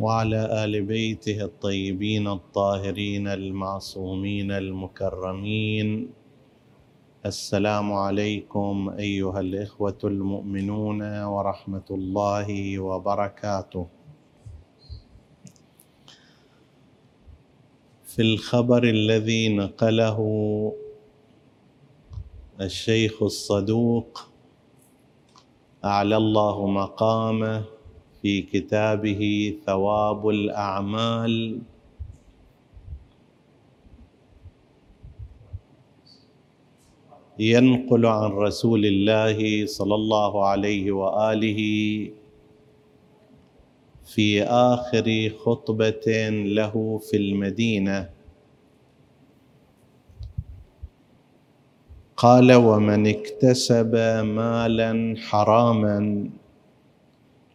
وعلى آل بيته الطيبين الطاهرين المعصومين المكرمين. السلام عليكم أيها الإخوة المؤمنون ورحمة الله وبركاته. في الخبر الذي نقله الشيخ الصدوق أعلى الله مقامه في كتابه ثواب الأعمال. ينقل عن رسول الله صلى الله عليه وآله في آخر خطبة له في المدينة. قال ومن اكتسب مالا حراما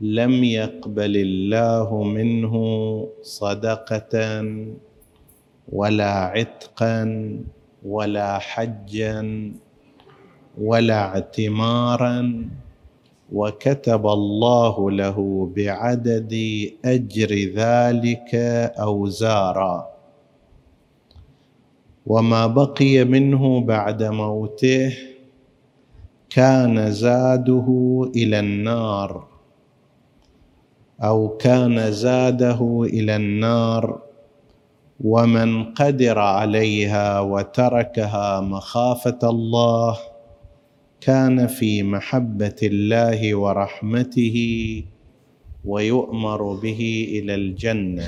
لم يقبل الله منه صدقة ولا عتقا ولا حجا ولا اعتمارا وكتب الله له بعدد أجر ذلك أوزارا. وما بقي منه بعد موته كان زاده إلى النار. أو كان زاده إلى النار ومن قدر عليها وتركها مخافة الله كان في محبة الله ورحمته ويؤمر به إلى الجنة.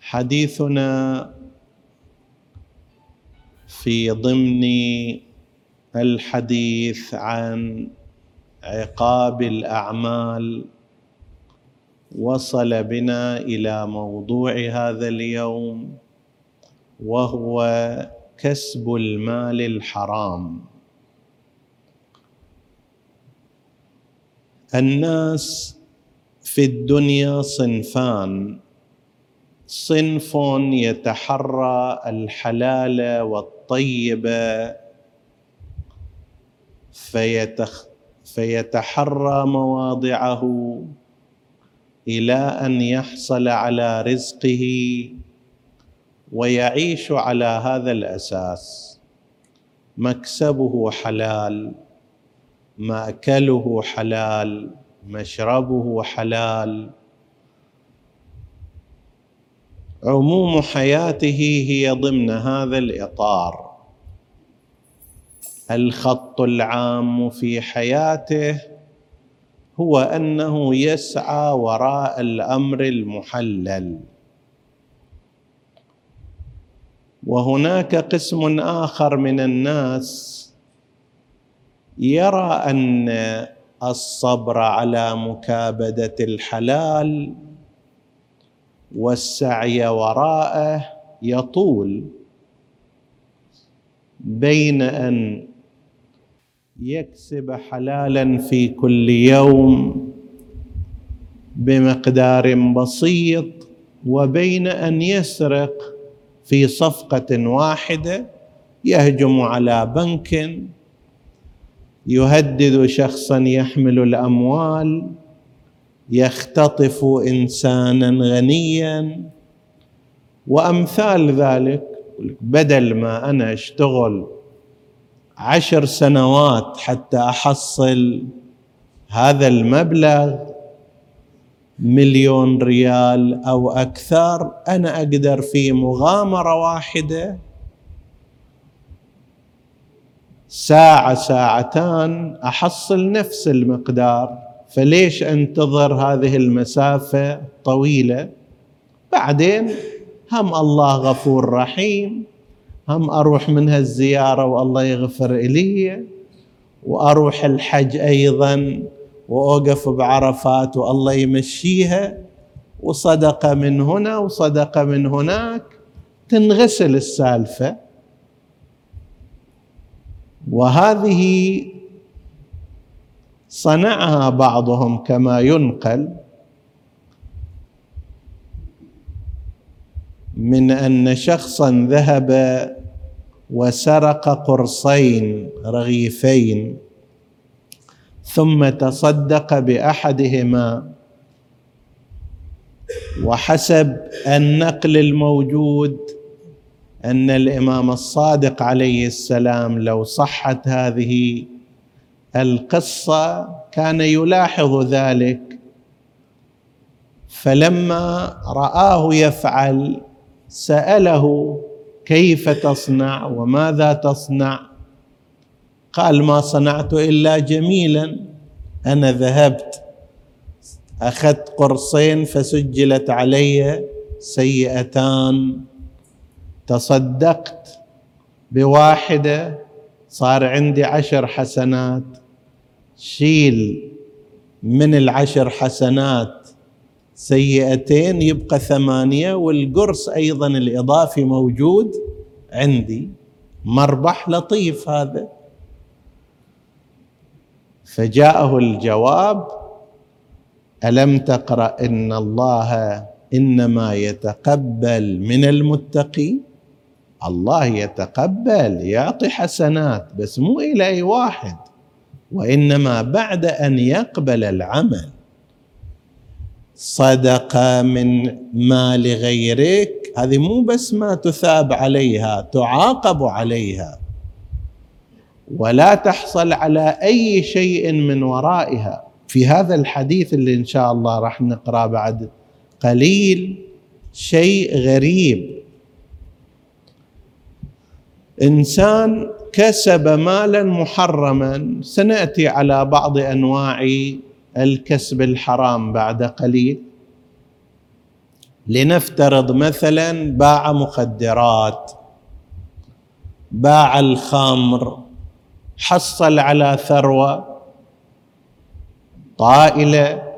حديثنا في ضمن الحديث عن عقاب الأعمال. وصل بنا إلى موضوع هذا اليوم وهو كسب المال الحرام. الناس في الدنيا صنفان. صنف يتحرى الحلال والطيب فيتخ فيتحرى مواضعه إلى أن يحصل على رزقه ويعيش على هذا الأساس. مكسبه حلال مأكله حلال مشربه حلال. عموم حياته هي ضمن هذا الإطار. الخط العام في حياته هو أنه يسعى وراء الأمر المحلل. وهناك قسم آخر من الناس يرى أن الصبر على مكابدة الحلال والسعي وراءه يطول بين أن يكسب حلالا في كل يوم بمقدار بسيط وبين أن يسرق في صفقة واحدة يهجم على بنك يهدد شخصا يحمل الأموال يختطف إنسانا غنيا. وأمثال ذلك بدل ما أنا أشتغل عشر سنوات حتى أحصل هذا المبلغ مليون ريال أو أكثر. أنا أقدر في مغامرة واحدة ساعة ساعتان أحصل نفس المقدار. فليش أنتظر هذه المسافة طويلة؟ بعدين هم الله غفور رحيم. هم أروح منها الزياره والله يغفر الي وأروح الحج أيضا وأوقف بعرفات والله يمشيها وصدقة من هنا وصدقة من هناك. تنغسل السالفة. وهذه صنعها بعضهم كما ينقل. من أن شخصا ذهب وسرق قرصين رغيفين ثم تصدق بأحدهما وحسب النقل الموجود أن الإمام الصادق عليه السلام لو صحت هذه القصة كان يلاحظ ذلك. فلما رآه يفعل سأله كيف تصنع وماذا تصنع؟ قال ما صنعت إلا جميلا أنا ذهبت أخذت قرصين فسجلت علي سيئتان. تصدقت بواحدة صار عندي عشر حسنات. شيل من العشر حسنات سيئتين يبقى ثمانية والقرص أيضا الإضافي موجود عندي. مربح لطيف هذا. فجاءه الجواب ألم تقرا إن الله إنما يتقبل من المتقي الله يتقبل يعطي حسنات بس مو إلى اي واحد. وإنما بعد أن يقبل العمل. صدقة من مال غيرك. هذه مو بس ما تثاب عليها تعاقب عليها. ولا تحصل على أي شيء من ورائها. في هذا الحديث اللي إن شاء الله راح نقرأ بعد قليل شيء غريب. إنسان كسب مالا محرما. سنأتي على بعض أنواع الكسب الحرام بعد قليل. لنفترض مثلا باع مخدرات باع الخمر حصل على ثروة طائلة.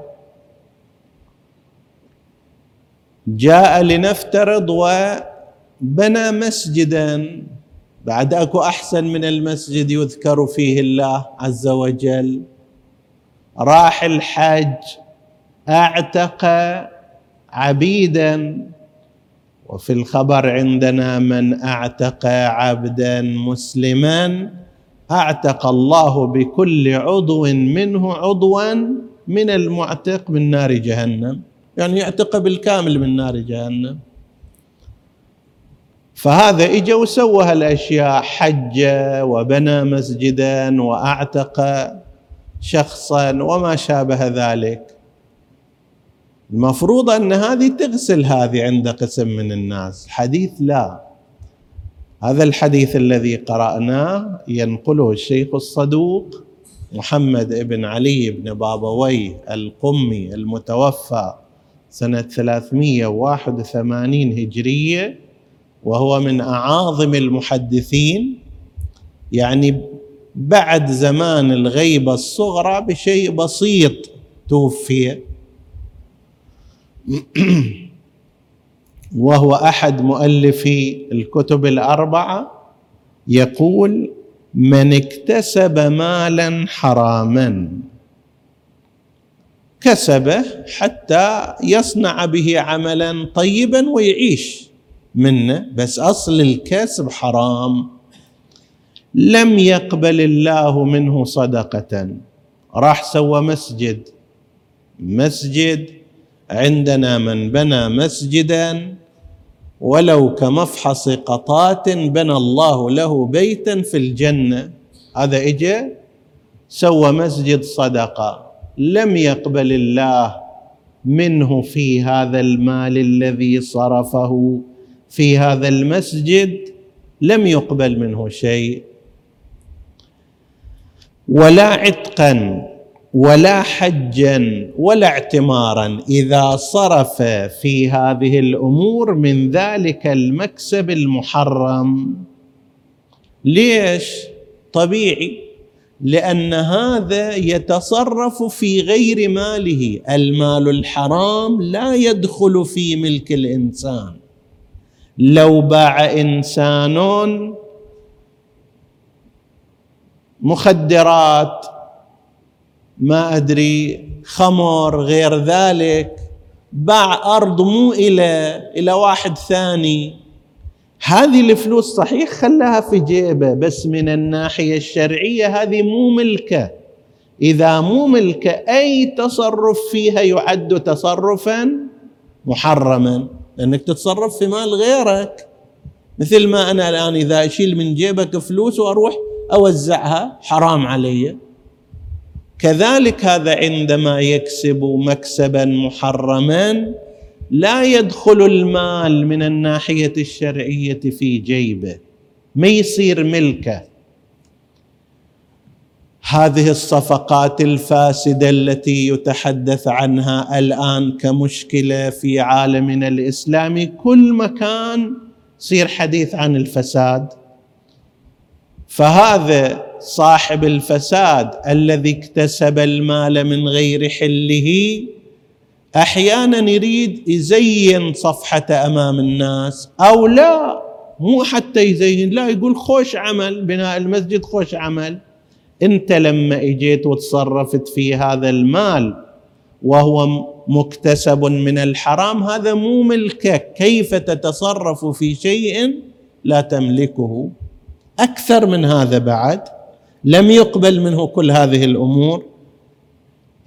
جاء لنفترض وبنى مسجدا. بعد أكو أحسن من المسجد يذكر فيه الله عز وجل. راح الحج أعتق عبيدا. وفي الخبر عندنا من أعتق عبدا مسلما أعتق الله بكل عضو منه عضوا من المعتق من نار جهنم. يعني يعتق بالكامل من نار جهنم. فهذا اجى وسوى هالأشياء حج وبنى مسجدا وأعتق شخصا وما شابه ذلك. المفروض أن هذه تغسل هذه عند قسم من الناس. الحديث لا. هذا الحديث الذي قرأناه ينقله الشيخ الصدوق محمد بن علي بن بابوي القمي المتوفى سنة 381 هجرية وهو من أعاظم المحدثين يعني بعد زمان الغيبة الصغرى بشيء بسيط توفي. وهو أحد مؤلفي الكتب الأربعة يقول من اكتسب مالا حراما كسبه حتى يصنع به عملا طيبا ويعيش منه بس أصل الكسب حرام. لم يقبل الله منه صدقة. راح سوى مسجد. مسجد عندنا من بنى مسجدا ولو كمفحص قطات بنى الله له بيتا في الجنة. هذا اجى سوى مسجد صدقة. لم يقبل الله منه في هذا المال الذي صرفه في هذا المسجد. لم يقبل منه شيء. ولا عتقا ولا حجا ولا اعتمارا. إذا صرف في هذه الأمور من ذلك المكسب المحرم. ليش؟ طبيعي لأن هذا يتصرف في غير ماله. المال الحرام لا يدخل في ملك الإنسان. لو باع انسان مخدرات ما أدري خمر غير ذلك. باع أرض مو إلى إلى واحد ثاني. هذه الفلوس صحيح خلاها في جيبه بس من الناحية الشرعية هذه مو ملكة. إذا مو ملكة أي تصرف فيها يعد تصرفا محرما. لأنك تتصرف في مال غيرك. مثل ما أنا الآن إذا أشيل من جيبك فلوس وأروح أوزعها حرام علي. كذلك هذا عندما يكسب مكسبا محرما لا يدخل المال من الناحية الشرعية في جيبه ما يصير ملكه. هذه الصفقات الفاسدة التي يتحدث عنها الآن كمشكلة في عالمنا الإسلامي كل مكان يصير حديث عن الفساد. فهذا صاحب الفساد الذي اكتسب المال من غير حله أحيانا يريد يزين صفحته أمام الناس أو لا مو حتى يزين لا يقول خوش عمل بناء المسجد خوش عمل. أنت لما إجيت وتصرفت في هذا المال وهو مكتسب من الحرام هذا مو ملكك كيف تتصرف في شيء لا تملكه؟ أكثر من هذا بعد. لم يقبل منه كل هذه الأمور.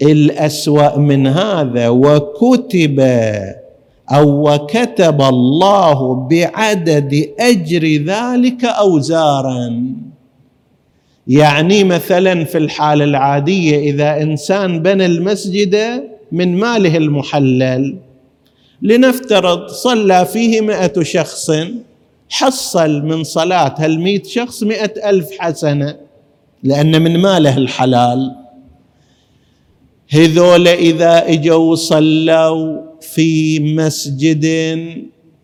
الأسوأ من هذا وكتب أو وكتب الله بعدد أجر ذلك اوزارا. يعني مثلا في الحالة العادية إذا إنسان بنى المسجد من ماله المحلل لنفترض صلى فيه مئة شخص حصل من صلاة هالمئة شخص مئة ألف حسنة لأن من ماله الحلال. هذول إذا إجوا صلوا في مسجد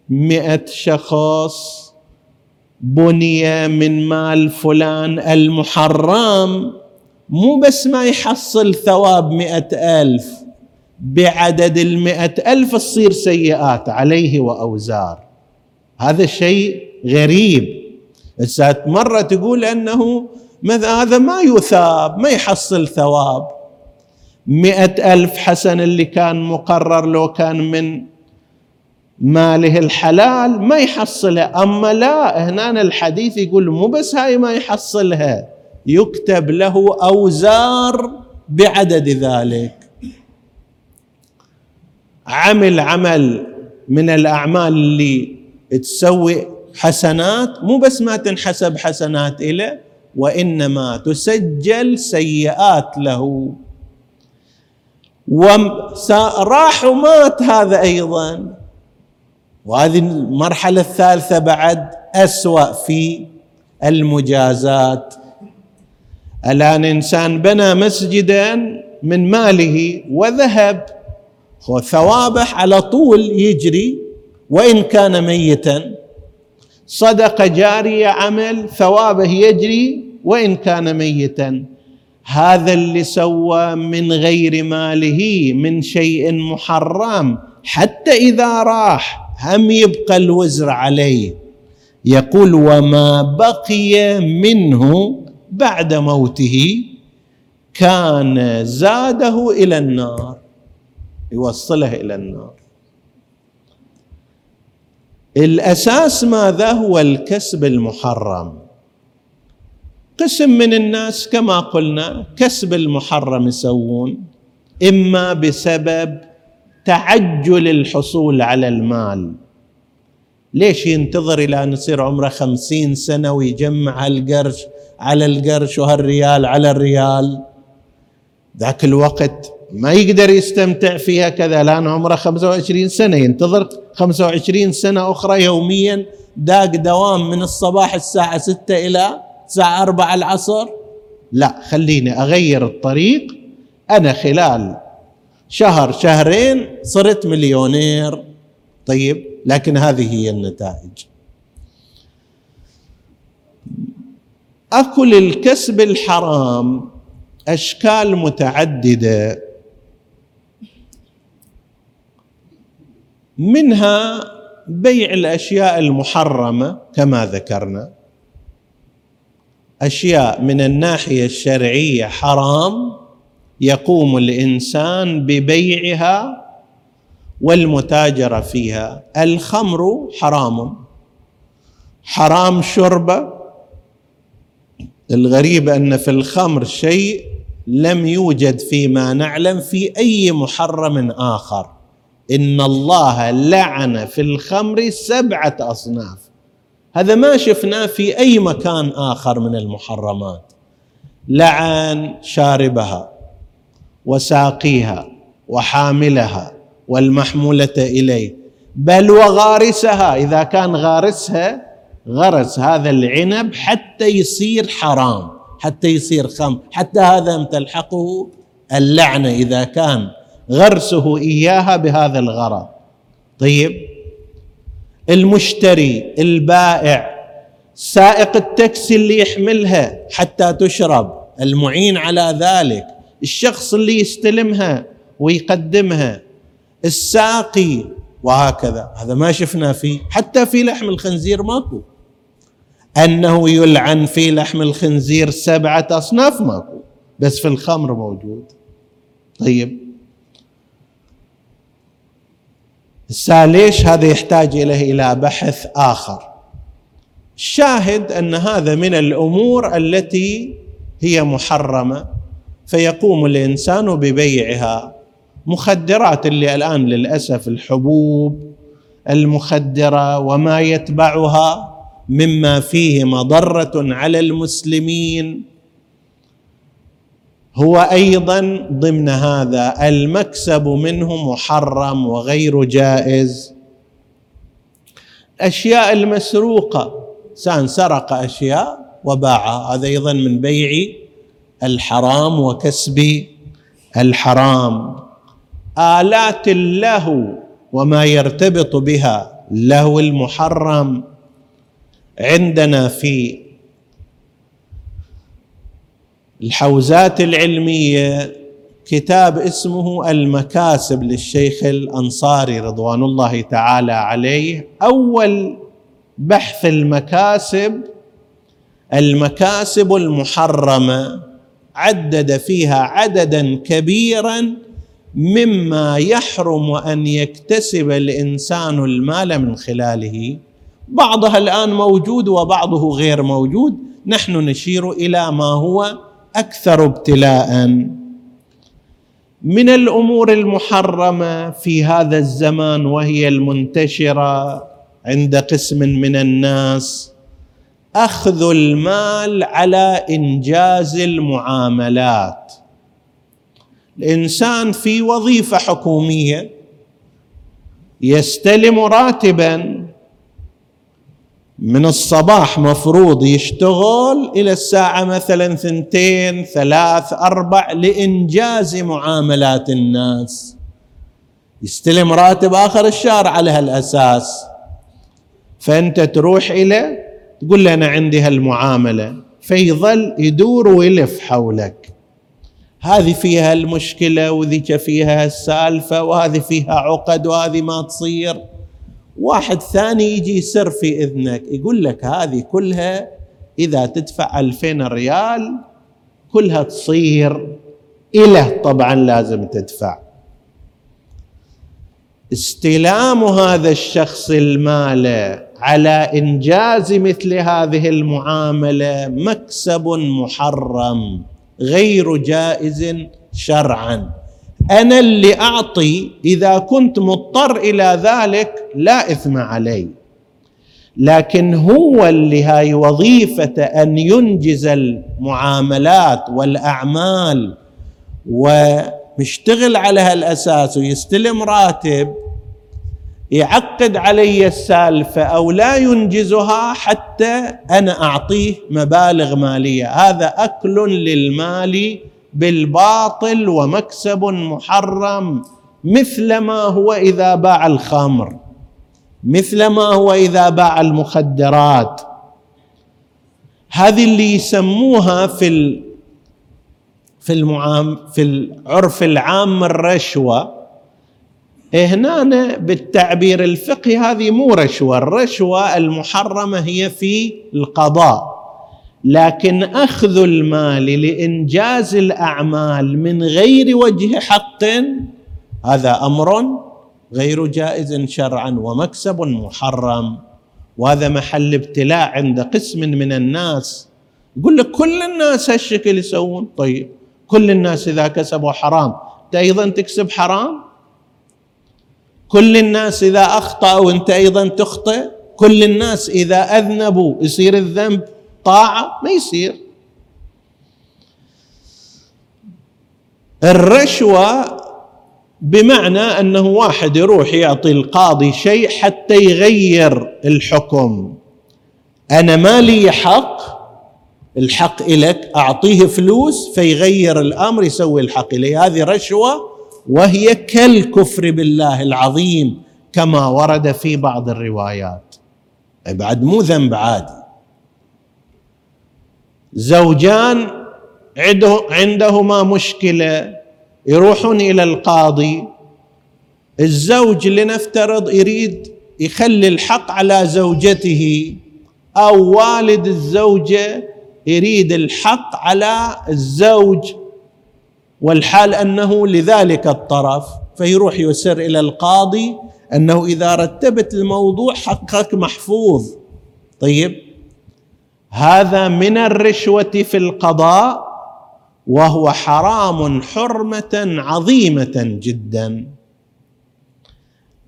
مئة شخص بني من مال فلان المحرم مو بس ما يحصل ثواب مئة ألف بعدد المئة ألف تصير سيئات عليه وأوزار. هذا شيء غريب. مرة تقول أنه هذا ما يثاب ما يحصل ثواب. مئة ألف حسن اللي كان مقرر لو كان من ماله الحلال ما يحصلها. أما لا هنا الحديث يقول مو بس هاي ما يحصلها يكتب له أوزار بعدد ذلك. عمل عمل من الأعمال اللي تسوي حسنات مو بس ما تنحسب حسنات إليه وإنما تسجل سيئات له. وراح ومات هذا أيضا. وهذه المرحلة الثالثة بعد أسوأ في المجازات. الآن إنسان بنى مسجدا من ماله وذهب ثوابه على طول يجري. وإن كان ميتا صدقة جارية عمل ثوابه يجري وإن كان ميتا. هذا اللي سوى من غير ماله من شيء محرم حتى إذا راح هم يبقى الوزر عليه. يقول وما بقي منه بعد موته كان زاده إلى النار. يوصله إلى النار. الأساس ماذا هو؟ الكسب المحرم. قسم من الناس كما قلنا كسب المحرم يسوون إما بسبب تعجل الحصول على المال. ليش ينتظر إلى أن يصير عمره خمسين سنة ويجمع القرش على القرش وهالريال على الريال؟ ذاك الوقت ما يقدر يستمتع فيها كذا الان عمره 25 سنة ينتظر 25 سنة أخرى يوميا داق دوام من الصباح الساعة 6 إلى الساعة أربعة العصر. لا خليني أغير الطريق. أنا خلال شهر شهرين صرت مليونير. طيب لكن هذه هي النتائج. أكل الكسب الحرام أشكال متعددة. منها بيع الأشياء المحرمة كما ذكرنا. أشياء من الناحية الشرعية حرام يقوم الإنسان ببيعها والمتاجره فيها. الخمر حرام. حرام شربه الغريب أن في الخمر شيء لم يوجد فيما نعلم في أي محرم آخر. إن الله لعن في الخمر سبعة أصناف. هذا ما شفناه في أي مكان آخر من المحرمات. لعن شاربها وساقيها وحاملها والمحمولة إليه. بل وغارسها إذا كان غارسها غرس هذا العنب حتى يصير حرام حتى يصير خمر حتى هذا تلحقه؟ اللعنة إذا كان غرسه إياها بهذا الغرض. طيب المشتري البائع سائق التاكسي اللي يحملها حتى تشرب المعين على ذلك الشخص اللي يستلمها ويقدمها الساقي وهكذا. هذا ما شفنا فيه حتى في لحم الخنزير ماكو. أنه يلعن في لحم الخنزير سبعة أصناف ماكو بس في الخمر موجود. طيب ليش هذا يحتاج إليه إلى بحث آخر؟ الشاهد أن هذا من الأمور التي هي محرمة فيقوم الإنسان ببيعها. مخدرات اللي الآن للأسف الحبوب المخدرة وما يتبعها مما فيه مضرة على المسلمين. هو أيضا ضمن هذا المكسب منه محرم وغير جائز. الاشياء المسروقة انسان سرق أشياء وباعها. هذا أيضا من بيع الحرام وكسب الحرام. آلات اللهو وما يرتبط بها اللهو المحرم. عندنا في الحوزات العلمية كتاب اسمه المكاسب للشيخ الأنصاري رضوان الله تعالى عليه. أول بحث المكاسب المكاسب المحرمة عدد فيها عددا كبيرا مما يحرم أن يكتسب الإنسان المال من خلاله. بعضها الآن موجود وبعضه غير موجود. نحن نشير إلى ما هو أكثر ابتلاء من الأمور المحرمة في هذا الزمان وهي المنتشرة عند قسم من الناس أخذ المال على إنجاز المعاملات. الإنسان في وظيفة حكومية يستلم راتبا من الصباح مفروض يشتغل إلى الساعة مثلا ثنتين ثلاث أربع لإنجاز معاملات الناس. يستلم راتب آخر الشهر على هالأساس. فأنت تروح إلى تقول له أنا عندي هالمعاملة فيظل يدور ويلف حولك. هذه فيها المشكلة وذيك فيها السالفة وهذه فيها عقد وهذه ما تصير. واحد ثاني يجي يسر في إذنك يقول لك هذه كلها إذا تدفع ألفين ريال كلها تصير إله طبعا لازم تدفع. استلام هذا الشخص المال على إنجاز مثل هذه المعاملة مكسب محرم غير جائز شرعا. أنا اللي أعطي إذا كنت مضطر إلى ذلك لا إثم علي. لكن هو اللي هاي وظيفة أن ينجز المعاملات والأعمال ومشتغل على هالأساس ويستلم راتب يعقد علي السالفة أو لا ينجزها حتى أنا أعطيه مبالغ مالية. هذا أكل للمال بالباطل ومكسب محرم مثل ما هو إذا باع الخمر مثل ما هو إذا باع المخدرات. هذه اللي يسموها في في المعام في العرف العام الرشوة. هنا بالتعبير الفقهي هذه مو رشوة الرشوة المحرمة هي في القضاء. لكن أخذ المال لإنجاز الأعمال من غير وجه حق هذا أمر غير جائز شرعا ومكسب محرم. وهذا محل ابتلاء عند قسم من الناس. يقول لك كل الناس هالشكل يسوون؟ طيب كل الناس إذا كسبوا حرام أنت أيضا تكسب حرام؟ كل الناس إذا أخطأوا أنت أيضا تخطئ؟ كل الناس إذا أذنبوا يصير الذنب؟ طاعة ما يصير. الرشوة بمعنى أنه واحد يروح يعطي القاضي شيء حتى يغير الحكم. أنا ما لي حق الحق إلك أعطيه فلوس فيغير الأمر يسوي الحق إلي. هذه رشوة وهي كالكفر بالله العظيم كما ورد في بعض الروايات. بعد مو ذنب عادي. زوجان عندهما مشكلة. يروحون إلى القاضي. الزوج لنفترض يريد يخلي الحق على زوجته. أو والد الزوجة يريد الحق على الزوج. والحال أنه لذلك الطرف. فيروح يسر إلى القاضي أنه إذا رتبت الموضوع حقك محفوظ. طيب؟ هذا من الرشوة في القضاء وهو حرام حرمة عظيمة جدا.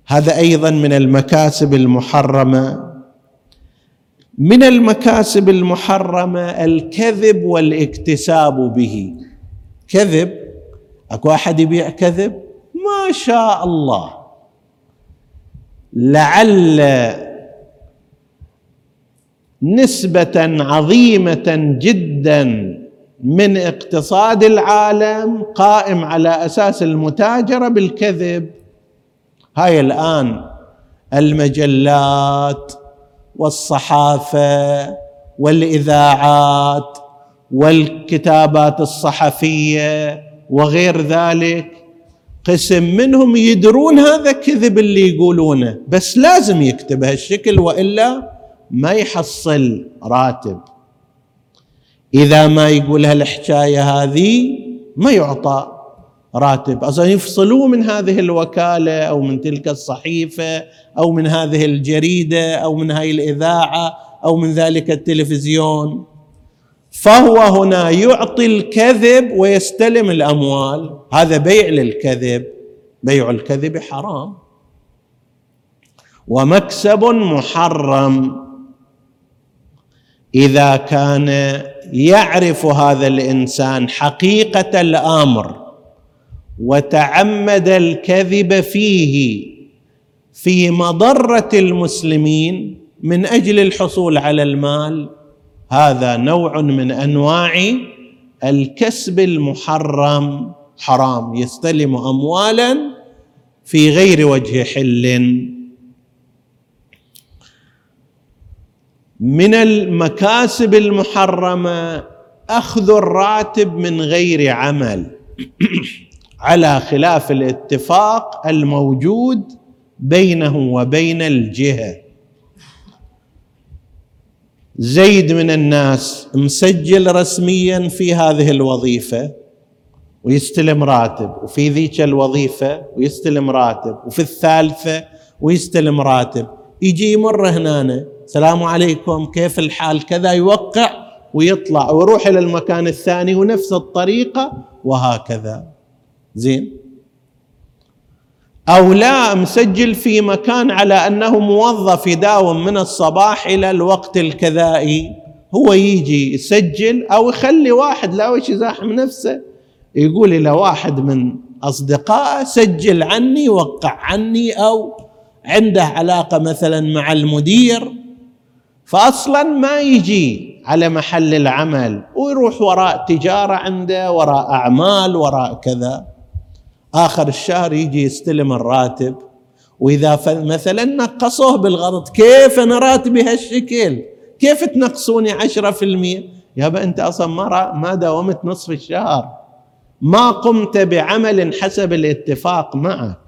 هذا أيضا من المكاسب المحرمة. من المكاسب المحرمة الكذب والاكتساب به. كذب؟ أكو أحد يبيع كذب؟ ما شاء الله. لعل نسبة عظيمة جدا من اقتصاد العالم قائم على أساس المتاجرة بالكذب. هاي الآن المجلات والصحافة والإذاعات والكتابات الصحفية وغير ذلك قسم منهم يدرون هذا كذب اللي يقولونه بس لازم يكتب هالشكل وإلا ما يحصل راتب. إذا ما يقول هالحكاية هذه ما يعطى راتب. أصلا يفصلوه من هذه الوكالة أو من تلك الصحيفة أو من هذه الجريدة أو من هذه الإذاعة أو من ذلك التلفزيون. فهو هنا يعطي الكذب ويستلم الأموال. هذا بيع للكذب. بيع الكذب حرام. ومكسب محرم. إذا كان يعرف هذا الإنسان حقيقة الأمر وتعمد الكذب فيه في مضرة المسلمين من أجل الحصول على المال هذا نوع من أنواع الكسب المحرم حرام يستلم اموالا في غير وجه حل. من المكاسب المحرمة أخذ الراتب من غير عمل. على خلاف الاتفاق الموجود بينه وبين الجهة. زيد من الناس مسجل رسميا في هذه الوظيفة ويستلم راتب وفي ذيك الوظيفة ويستلم راتب وفي الثالثة ويستلم راتب. يجي يمر هنا السلام عليكم. كيف الحال؟ كذا يوقع ويطلع. ويروح إلى المكان الثاني ونفس الطريقة وهكذا. زين. أو لا مسجل في مكان على أنه موظف يداوم من الصباح إلى الوقت الكذائي. هو يجي يسجل أو يخلي واحد لا وش يزاحم نفسه؟ يقول إلى واحد من أصدقائه سجل عني وقع عني أو عنده علاقة مثلا مع المدير. فاصلا ما يجي على محل العمل ويروح وراء تجارة عنده وراء أعمال وراء كذا. آخر الشهر يجي يستلم الراتب. وإذا مثلا نقصوه بالغلط كيف أنا راتبي هالشكل؟ كيف تنقصوني عشرة في المية؟ يابا أنت أصلا ما ما داومت نصف الشهر. ما قمت بعمل حسب الاتفاق معك.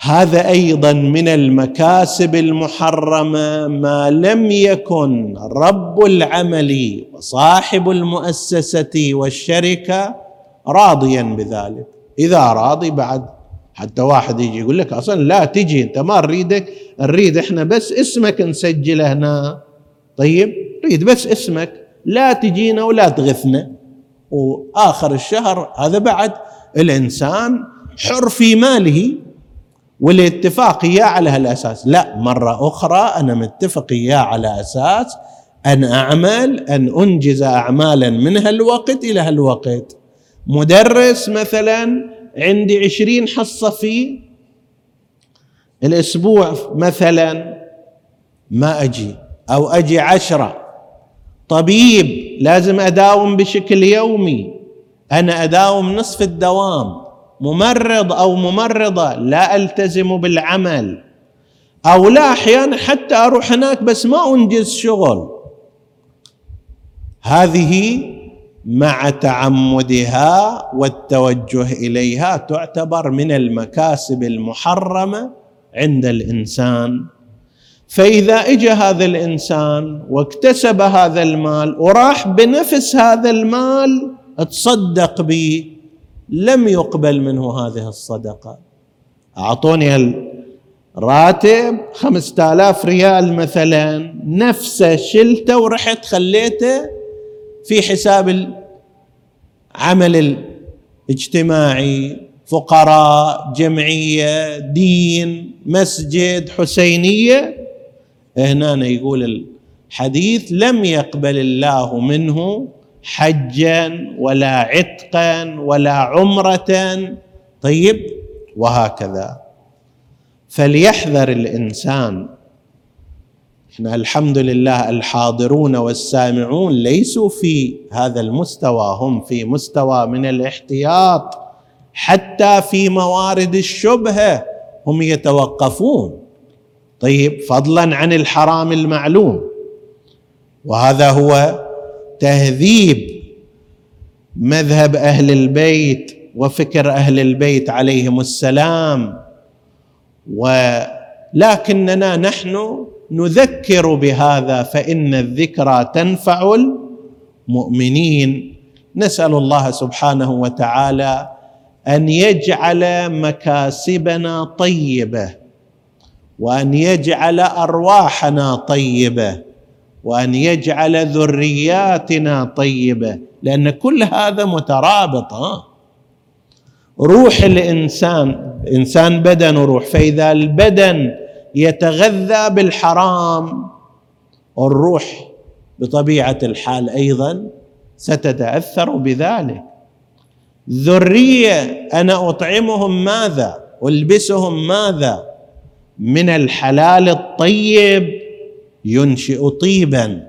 هذا أيضا من المكاسب المحرمة ما لم يكن رب العمل وصاحب المؤسسة والشركة راضيا بذلك. إذا راضي بعد حتى واحد يجي يقول لك أصلا لا تجي أنت ما نريدك نريد إحنا بس اسمك نسجله هنا. طيب نريد بس اسمك لا تجينا ولا تغثنا. وآخر الشهر هذا بعد الإنسان حر في ماله والاتفاق اياه على هالأساس. لا مرة أخرى أنا متفق اياه على أساس أن أعمل أن أنجز اعمالا من هالوقت إلى هالوقت. مدرس مثلا عندي عشرين حصة في الأسبوع مثلا ما أجي أو أجي عشرة. طبيب لازم أداوم بشكل يومي. أنا أداوم نصف الدوام. ممرض أو ممرضة لا ألتزم بالعمل أو لا أحيانا حتى أروح هناك بس ما أنجز شغل. هذه مع تعمدها والتوجه إليها تعتبر من المكاسب المحرمة عند الإنسان. فإذا اجى هذا الإنسان واكتسب هذا المال وراح بنفس هذا المال تصدق به. لم يقبل منه هذه الصدقة. أعطوني الراتب خمسة آلاف ريال مثلا نفسه شلته ورحت خليته في حساب العمل الاجتماعي فقراء جمعية دين مسجد حسينية. هنا يقول الحديث لم يقبل الله منه حجا ولا عتقا ولا عمره. طيب وهكذا. فليحذر الإنسان. إحنا الحمد لله الحاضرون والسامعون ليسوا في هذا المستوى هم في مستوى من الاحتياط. حتى في موارد الشبهة هم يتوقفون. طيب فضلا عن الحرام المعلوم. وهذا هو تهذيب مذهب أهل البيت وفكر أهل البيت عليهم السلام. ولكننا نحن نذكر بهذا فإن الذكرى تنفع المؤمنين. نسأل الله سبحانه وتعالى أن يجعل مكاسبنا طيبة وأن يجعل أرواحنا طيبة وأن يجعل ذرياتنا طيبة لأن كل هذا مترابط ها؟ روح الإنسان إنسان بدن وروح فإذا البدن يتغذى بالحرام الروح بطبيعة الحال أيضا ستتأثر بذلك. ذرية أنا أطعمهم ماذا؟ ألبسهم ماذا؟ من الحلال الطيب ينشئ طيبا.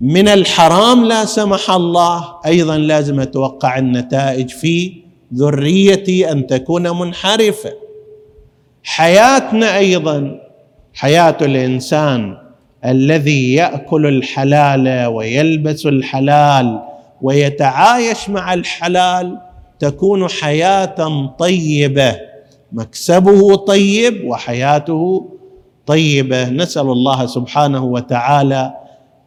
من الحرام لا سمح الله. أيضا لازم أتوقع النتائج في ذريتي أن تكون منحرفة. حياتنا أيضا حياة الإنسان الذي يأكل الحلال ويلبس الحلال ويتعايش مع الحلال تكون حياة طيبة. مكسبه طيب وحياته طيبة نسأل الله سبحانه وتعالى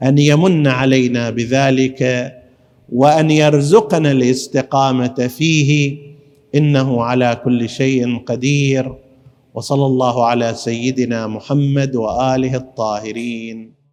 أن يمن علينا بذلك وأن يرزقنا الاستقامة فيه. إنه على كل شيء قدير. وصلى الله على سيدنا محمد وآله الطاهرين.